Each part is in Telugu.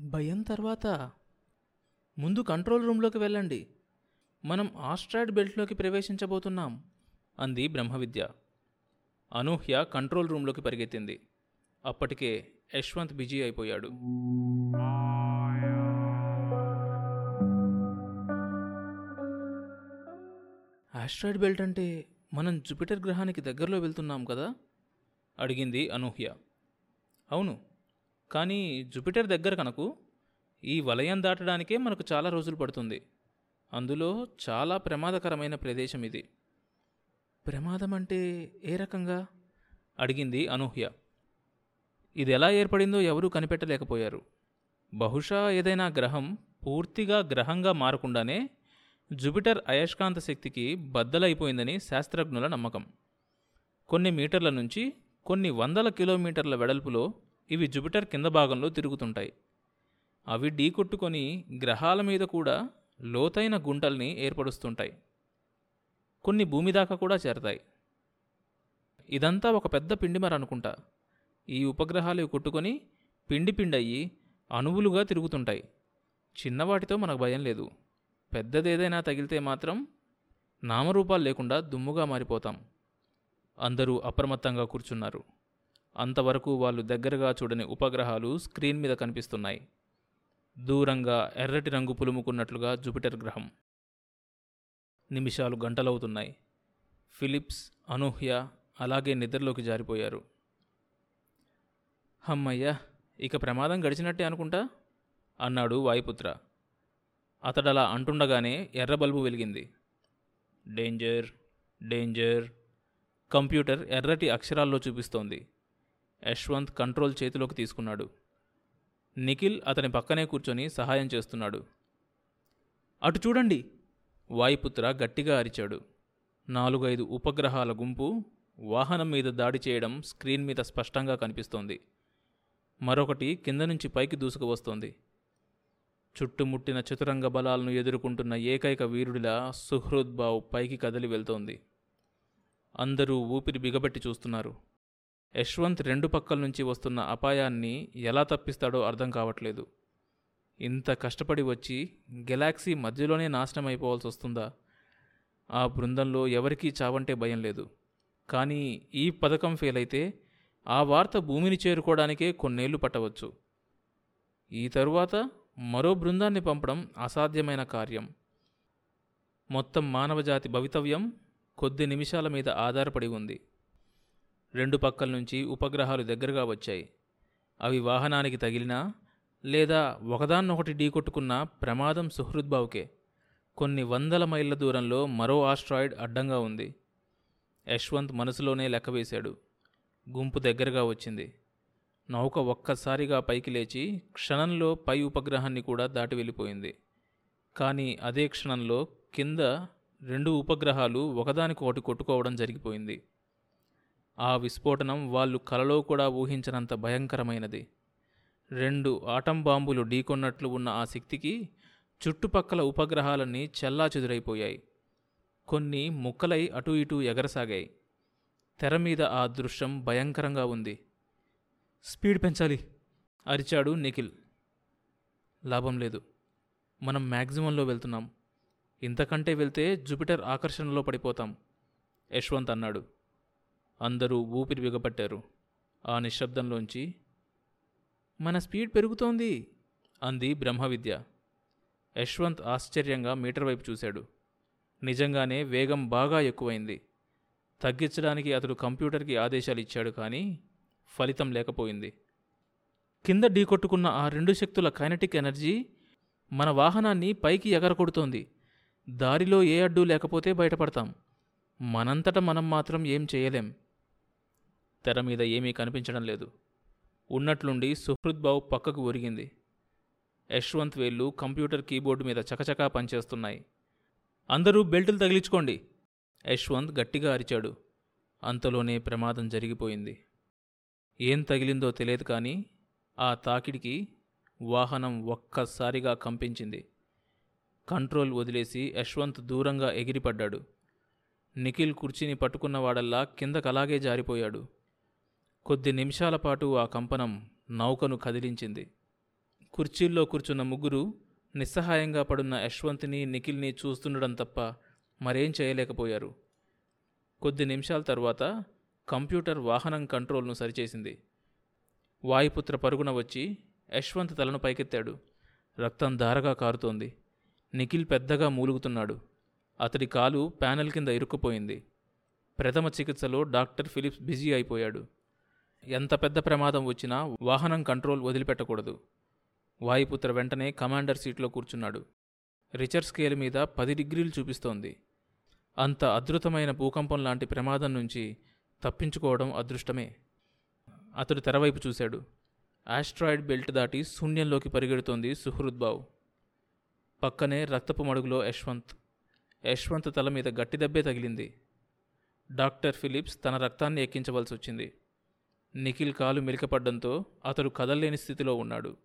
భయం తర్వాత? ముందు కంట్రోల్ రూమ్లోకి వెళ్ళండి. మనం ఆస్ట్రాయిడ్ బెల్ట్లోకి ప్రవేశించబోతున్నాం అంది బ్రహ్మవిద్య. అనూహ్య కంట్రోల్ రూమ్లోకి పరిగెత్తింది. అప్పటికే యశ్వంత్ బిజీ అయిపోయాడు. ఆస్ట్రాయిడ్ బెల్ట్ అంటే మనం జూపిటర్ గ్రహానికి దగ్గరలో వెళ్తున్నాం కదా? అడిగింది అనూహ్య. అవును కానీ జూపిటర్ దగ్గర కనుకు ఈ వలయం దాటడానికే మనకు చాలా రోజులు పడుతుంది. అందులో చాలా ప్రమాదకరమైన ప్రదేశం ఇది. ప్రమాదం అంటే ఏ రకంగా? అడిగింది అనూహ్య. ఇది ఎలా ఏర్పడిందో ఎవరూ కనిపెట్టలేకపోయారు. బహుశా ఏదైనా గ్రహం పూర్తిగా గ్రహంగా మారకుండానే జూపిటర్ అయస్కాంత శక్తికి బద్దలైపోయిందని శాస్త్రజ్ఞుల నమ్మకం. కొన్ని మీటర్ల నుంచి కొన్ని వందల కిలోమీటర్ల వెడల్పులో ఇవి జుపిటర్ కింద భాగంలో తిరుగుతుంటాయి. అవి ఢీకొట్టుకొని గ్రహాల మీద కూడా లోతైన గుంటల్ని ఏర్పరుస్తుంటాయి. కొన్ని భూమి దాకా కూడా చేరతాయి. ఇదంతా ఒక పెద్ద పిండిమర అనుకుంటా. ఈ ఉపగ్రహాలు కొట్టుకొని పిండి పిండయ్యి అణువులుగా తిరుగుతుంటాయి. చిన్నవాటితో మనకు భయం లేదు. పెద్దదేదైనా తగిలితే మాత్రం నామరూపాలు లేకుండా దుమ్ముగా మారిపోతాం. అందరూ అప్రమత్తంగా కూర్చున్నారు. అంతవరకు వాళ్ళు దగ్గరగా చూడని ఉపగ్రహాలు స్క్రీన్ మీద కనిపిస్తున్నాయి. దూరంగా ఎర్రటి రంగు పులుముకున్నట్లుగా జూపిటర్ గ్రహం. నిమిషాలు గంటలవుతున్నాయి. ఫిలిప్స్ అనూహ్య అలాగే నిద్రలోకి జారిపోయారు. హమ్మయ్యా ఇక ప్రమాదం గడిచినట్టే అనుకుంటా? అన్నాడు వాయుపుత్ర. అతడలా అంటుండగానే ఎర్ర బల్బు వెలిగింది. Danger danger. కంప్యూటర్ ఎర్రటి అక్షరాల్లో చూపిస్తోంది. యశ్వంత్ కంట్రోల్ చేతిలోకి తీసుకున్నాడు. నిఖిల్ అతని పక్కనే కూర్చొని సహాయం చేస్తున్నాడు. అటు చూడండి. వాయుపుత్ర గట్టిగా అరిచాడు. నాలుగైదు ఉపగ్రహాల గుంపు వాహనం మీద దాడి చేయడం స్క్రీన్ మీద స్పష్టంగా కనిపిస్తోంది. మరొకటి కింద నుంచి పైకి దూసుకువస్తోంది చుట్టుముట్టిన చతురంగ బలాలను ఎదుర్కొంటున్న ఏకైక వీరుడిలా సుహృద్భావ్ పైకి కదిలి వెళ్తోంది. అందరూ ఊపిరి బిగబెట్టి చూస్తున్నారు. యశ్వంత్ రెండు పక్కల నుంచి వస్తున్న అపాయాన్ని ఎలా తప్పిస్తాడో అర్థం కావట్లేదు. ఇంత కష్టపడి వచ్చి గెలాక్సీ మధ్యలోనే నాశనం అయిపోవాల్సి వస్తుందా? ఆ బృందంలో ఎవరికీ చావంటే భయం లేదు. కానీ ఈ పథకం ఫెయిల్ అయితే ఆ వార్త భూమిని చేరుకోవడానికే కొన్నేళ్ళు పట్టవచ్చు. ఈ తరువాత మరో బృందాన్ని పంపడం అసాధ్యమైన కార్యం. మొత్తం మానవజాతి భవితవ్యం కొద్ది నిమిషాల మీద ఆధారపడి ఉంది. రెండు పక్కల నుంచి ఉపగ్రహాలు దగ్గరగా వచ్చాయి. అవి వాహనానికి తగిలినా లేదా ఒకదాన్నొకటి ఢీకొట్టుకున్న ప్రమాదం సుహృద్బావుకే కొన్ని వందల మైళ్ళ దూరంలో మరో ఆస్ట్రాయిడ్ అడ్డంగా ఉంది. యశ్వంత్ మనసులోనే లెక్కవేశాడు గుంపు దగ్గరగా వచ్చింది. నౌక ఒక్కసారిగా పైకి లేచి క్షణంలో పై ఉపగ్రహాన్ని కూడా దాటి వెళ్ళిపోయింది. కానీ అదే క్షణంలో కింద రెండు ఉపగ్రహాలు ఒకదానికొకటి కొట్టుకోవడం జరిగిపోయింది. ఆ విస్ఫోటనం వాళ్ళు కలలో కూడా ఊహించనంత భయంకరమైనది. రెండు ఆటం బాంబులు ఢీకొన్నట్లు ఉన్న ఆ శక్తికి చుట్టుపక్కల ఉపగ్రహాలన్నీ చెల్లాచెదురైపోయాయి. కొన్ని ముక్కలై అటూ ఇటూ ఎగరసాగాయి. తెర మీద ఆ దృశ్యం భయంకరంగా ఉంది. స్పీడ్ పెంచాలి అరిచాడు నిఖిల్. లాభం లేదు. మనం మ్యాక్సిమంలో వెళ్తున్నాం. ఇంతకంటే వెళ్తే జూపిటర్ ఆకర్షణలో పడిపోతాం యశ్వంత్ అన్నాడు. అందరూ ఊపిరి బిగపట్టారు ఆ నిశ్శబ్దంలోంచి మన స్పీడ్ పెరుగుతోంది అంది బ్రహ్మవిద్య. యశ్వంత్ ఆశ్చర్యంగా మీటర్ వైపు చూశాడు. నిజంగానే వేగం బాగా ఎక్కువైంది. తగ్గించడానికి అతడు కంప్యూటర్కి ఆదేశాలు ఇచ్చాడు కానీ ఫలితం లేకపోయింది. కింద ఢీకొట్టుకున్న ఆ రెండు శక్తుల కైనటిక్ ఎనర్జీ మన వాహనాన్ని పైకి ఎగరకొడుతోంది. దారిలో ఏ అడ్డు లేకపోతే బయటపడతాం. మనంతట మనం మాత్రం ఏం చేయలేం. తెర మీద ఏమీ కనిపించడం లేదు. ఉన్నట్లుండి సుహృద్బావు పక్కకు ఒరిగింది. యశ్వంత్ వేళ్ళు కంప్యూటర్ కీబోర్డు మీద చకచకా పనిచేస్తున్నాయి. అందరూ బెల్టులు తగిలించుకోండి. యశ్వంత్ గట్టిగా అరిచాడు. అంతలోనే ప్రమాదం జరిగిపోయింది. ఏం తగిలిందో తెలియదు కానీ ఆ తాకిడికి వాహనం ఒక్కసారిగా కంపించింది. కంట్రోల్ వదిలేసి యశ్వంత్ దూరంగా ఎగిరిపడ్డాడు. నిఖిల్ కుర్చీని పట్టుకున్నవాడల్లా కిందకలాగే జారిపోయాడు. కొద్ది నిమిషాల పాటు ఆ కంపనం నౌకను కదిలించింది. కుర్చీల్లో కూర్చున్న ముగ్గురు నిస్సహాయంగా పడున్న యశ్వంత్ని నిఖిల్ని చూస్తుండడం తప్ప మరేం చేయలేకపోయారు. కొద్ది నిమిషాల తర్వాత కంప్యూటర్ వాహనం కంట్రోల్ను సరిచేసింది. వాయుపుత్ర పరుగున వచ్చి యశ్వంత్ తలను పైకెత్తాడు. రక్తం ధారగా కారుతోంది. నిఖిల్ పెద్దగా మూలుగుతున్నాడు. అతడి కాలు ప్యానెల్ కింద ఇరుక్కుపోయింది. ప్రథమ చికిత్సలో డాక్టర్ ఫిలిప్స్ బిజీ అయిపోయాడు. ఎంత పెద్ద ప్రమాదం వచ్చినా వాహనం కంట్రోల్ వదిలిపెట్టకూడదు. వాయుపుత్ర వెంటనే కమాండర్ సీట్లో కూర్చున్నాడు. రిచర్ స్కేల్ మీద పది డిగ్రీలు చూపిస్తోంది. అంత అద్భుతమైన భూకంపం లాంటి ప్రమాదం నుంచి తప్పించుకోవడం అదృష్టమే. అతడు తెరవైపు చూశాడు. ఆస్ట్రాయిడ్ బెల్ట్ దాటి శూన్యంలోకి పరిగెడుతోంది సుహృద్బావు పక్కనే రక్తపు మడుగులో యశ్వంత్. యశ్వంత్ తల మీద గట్టి దెబ్బే తగిలింది. డాక్టర్ ఫిలిప్స్ తన రక్తాన్ని ఎక్కించవలసి వచ్చింది నిఖిల్ కాలు మెలికపడ్డంతో అతడు కదల్లేని స్థితిలో ఉన్నాడు.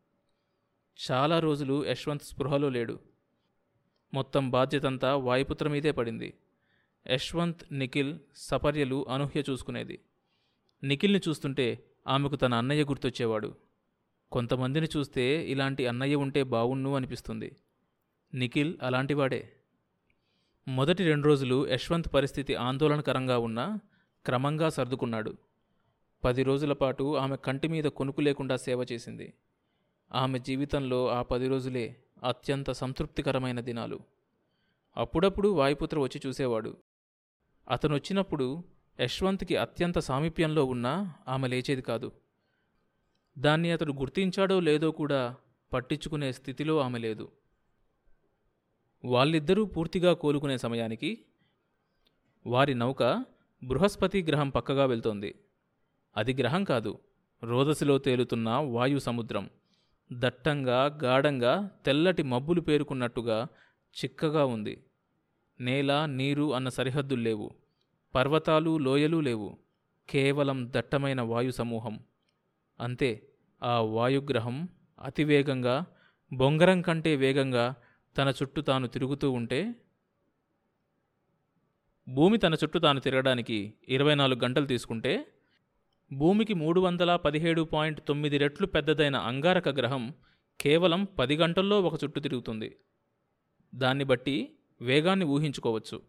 చాలా రోజులు యశ్వంత్ స్పృహలో లేడు. మొత్తం బాధ్యతంతా వాయుపుత్ర మీదే పడింది. యశ్వంత్ నిఖిల్ సపర్యలు అనూహ్య చూసుకునేది. నిఖిల్ని చూస్తుంటే ఆమెకు తన అన్నయ్య గుర్తొచ్చేవాడు. కొంతమందిని చూస్తే ఇలాంటి అన్నయ్య ఉంటే బావుణ్ణు అనిపిస్తుంది. నిఖిల్ అలాంటివాడే. మొదటి రెండు రోజులు యశ్వంత్ పరిస్థితి ఆందోళనకరంగా ఉన్నా క్రమంగా సర్దుకున్నాడు. పది రోజుల పాటు ఆమె కంటి మీద కొనుకు లేకుండా సేవ చేసింది. ఆమె జీవితంలో ఆ పది రోజులే అత్యంత సంతృప్తికరమైన దినాలు. అప్పుడప్పుడు వాయుపుత్ర వచ్చి చూసేవాడు. అతను వచ్చినప్పుడు యశ్వంత్కి అత్యంత సామీప్యంలో ఉన్నా ఆమె లేచేది కాదు. దాన్ని అతడు గుర్తించాడో లేదో కూడా పట్టించుకునే స్థితిలో ఆమె లేదు. వాళ్ళిద్దరూ పూర్తిగా కోలుకునే సమయానికి వారి నౌక బృహస్పతి గ్రహం పక్కగా వెళ్తోంది. అది గ్రహం కాదు. రోదసిలో తేలుతున్న వాయు సముద్రం. దట్టంగా గాఢంగా తెల్లటి మబ్బులు పేరుకున్నట్టుగా చిక్కగా ఉంది. నేల నీరు అన్న సరిహద్దులు లేవు. పర్వతాలు లోయలు లేవు. కేవలం దట్టమైన వాయు సమూహం. అంతే ఆ వాయుగ్రహం అతివేగంగా బొంగరం కంటే వేగంగా తన చుట్టూ తాను తిరుగుతూ ఉంటే భూమి తన చుట్టూ తాను తిరగడానికి ఇరవై నాలుగు గంటలు తీసుకుంటే భూమికి మూడు వందల పదిహేడు పాయింట్ తొమ్మిది రెట్లు పెద్దదైన అంగారక గ్రహం కేవలం పది గంటల్లో ఒక చుట్టు తిరుగుతుంది. దాన్ని బట్టి వేగాన్ని ఊహించుకోవచ్చు.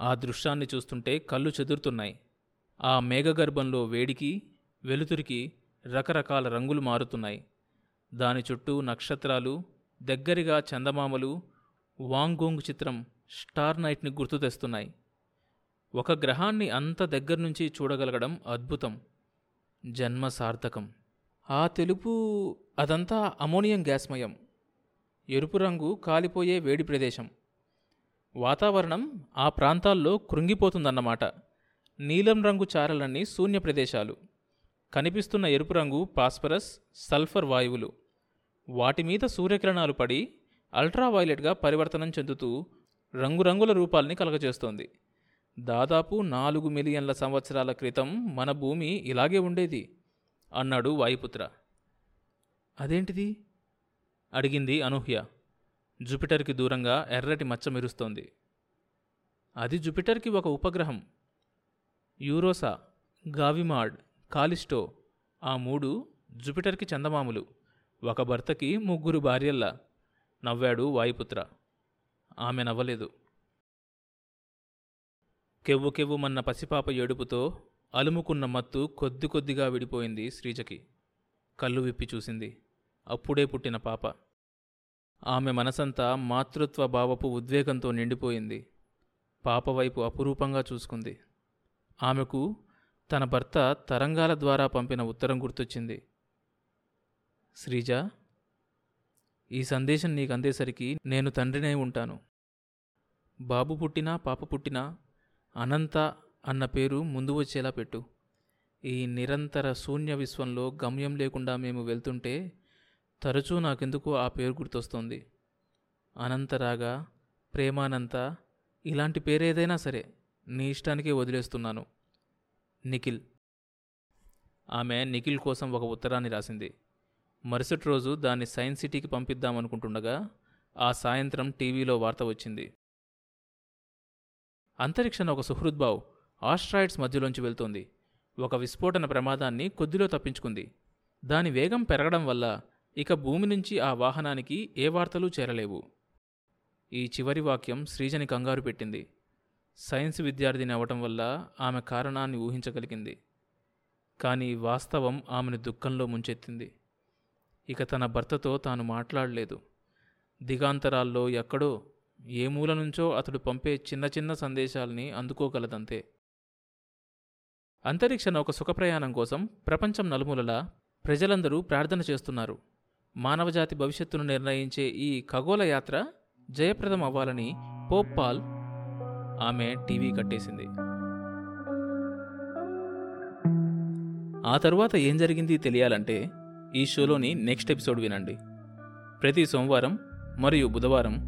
ఆ దృశ్యాన్ని చూస్తుంటే కళ్ళు చెదురుతున్నాయి. ఆ మేఘగర్భంలో వేడికి వెలుతురికి రకరకాల రంగులు మారుతున్నాయి. దాని చుట్టూ నక్షత్రాలు దగ్గరగా చందమామలు వాంగోంగ్ చిత్రం స్టార్ నైట్ని గుర్తు తెస్తున్నాయి. ఒక గ్రహాన్ని అంత దగ్గర నుంచి చూడగలగడం అద్భుతం జన్మ సార్థకం ఆ తెలుపు అదంతా అమోనియం గ్యాస్మయం. ఎరుపు రంగు కాలిపోయే వేడి ప్రదేశం. వాతావరణం ఆ ప్రాంతాల్లో కృంగిపోతుందన్నమాట. నీలం రంగు చారలన్నీ శూన్య ప్రదేశాలు. కనిపిస్తున్న ఎరుపు రంగు పాస్పరస్ సల్ఫర్ వాయువులు. వాటి మీద సూర్యకిరణాలు పడి అల్ట్రావైలెట్గా పరివర్తనం చెందుతూ రంగురంగుల రూపాల్ని కలగజేస్తోంది. దాదాపు నాలుగు మిలియన్ల సంవత్సరాల క్రితం మన భూమి ఇలాగే ఉండేది అన్నాడు వాయుపుత్ర. అదేంటిది? అడిగింది అనూహ్య. జూపిటర్కి దూరంగా ఎర్రటి మచ్చ మెరుస్తోంది. అది జూపిటర్కి ఒక ఉపగ్రహం. యూరోసా గావిమాడ్ కాలిస్టో ఆ మూడు జూపిటర్కి చందమాములు ఒక భర్తకి ముగ్గురు భార్యల్లా నవ్వాడు వాయుపుత్ర. ఆమె నవ్వలేదు. కెవ్వు కెవ్వుమన్న పసిపాప ఏడుపుతో అలుముకున్న మత్తు కొద్ది కొద్దిగా విడిపోయింది శ్రీజకి. కళ్ళు విప్పి చూసింది. అప్పుడే పుట్టిన పాప. ఆమె మనసంతా మాతృత్వ భావపు ఉద్వేగంతో నిండిపోయింది. పాప వైపు అపురూపంగా చూసుకుంది. ఆమెకు తన భర్త తరంగాల ద్వారా పంపిన ఉత్తరం గుర్తొచ్చింది. శ్రీజ ఈ సందేశం నీకు అందేసరికి నేను తండ్రినే ఉంటాను. బాబు పుట్టినా పాప పుట్టినా అనంత అన్న పేరు ముందు వచ్చేలా పెట్టు. ఈ నిరంతర శూన్య విశ్వంలో గమ్యం లేకుండా మేము వెళ్తుంటే తరచూ నాకెందుకు ఆ పేరు గుర్తొస్తుంది. అనంతరాగా ప్రేమానంత ఇలాంటి పేరేదైనా సరే నీ ఇష్టానికే వదిలేస్తున్నాను. నిఖిల్. ఆమె నిఖిల్ కోసం ఒక ఉత్తరాన్ని రాసింది. మరుసటి రోజు దాన్ని సైన్స్ సిటీకి పంపిద్దామనుకుంటుండగా ఆ సాయంత్రం టీవీలో వార్త వచ్చింది. అంతరిక్షణ ఒక సుహృద్బావ్ ఆస్ట్రాయిడ్స్ మధ్యలోంచి వెళ్తోంది. ఒక విస్ఫోటన ప్రమాదాన్ని కొద్దిలో తప్పించుకుంది. దాని వేగం పెరగడం వల్ల ఇక భూమి నుంచి ఆ వాహనానికి ఏ వార్తలు చేరలేవు. ఈ చివరి వాక్యం శ్రీజని కంగారు పెట్టింది. సైన్స్ విద్యార్థిని అవటం వల్ల ఆమె కారణాన్ని ఊహించగలిగింది. కానీ వాస్తవం ఆమెను దుఃఖంలో ముంచెత్తింది. ఇక తన భర్తతో తాను మాట్లాడలేదు. దిగాంతరాల్లో ఎక్కడో ఏ మూల నుంచో అతడు పంపే చిన్న చిన్న సందేశాల్ని అందుకోగలదంతే. అంతరిక్ష నౌక సుఖప్రయాణం కోసం ప్రపంచం నలుమూలలా ప్రజలందరూ ప్రార్థన చేస్తున్నారు. మానవజాతి భవిష్యత్తును నిర్ణయించే ఈ ఖగోళ యాత్ర జయప్రదం అవ్వాలని పోప్ పాల్ ఆమె టీవీ కట్టేసింది. ఆ తరువాత ఏం జరిగింది తెలియాలంటే ఈ షోలోని నెక్స్ట్ ఎపిసోడ్ వినండి. ప్రతి సోమవారం మరియు బుధవారం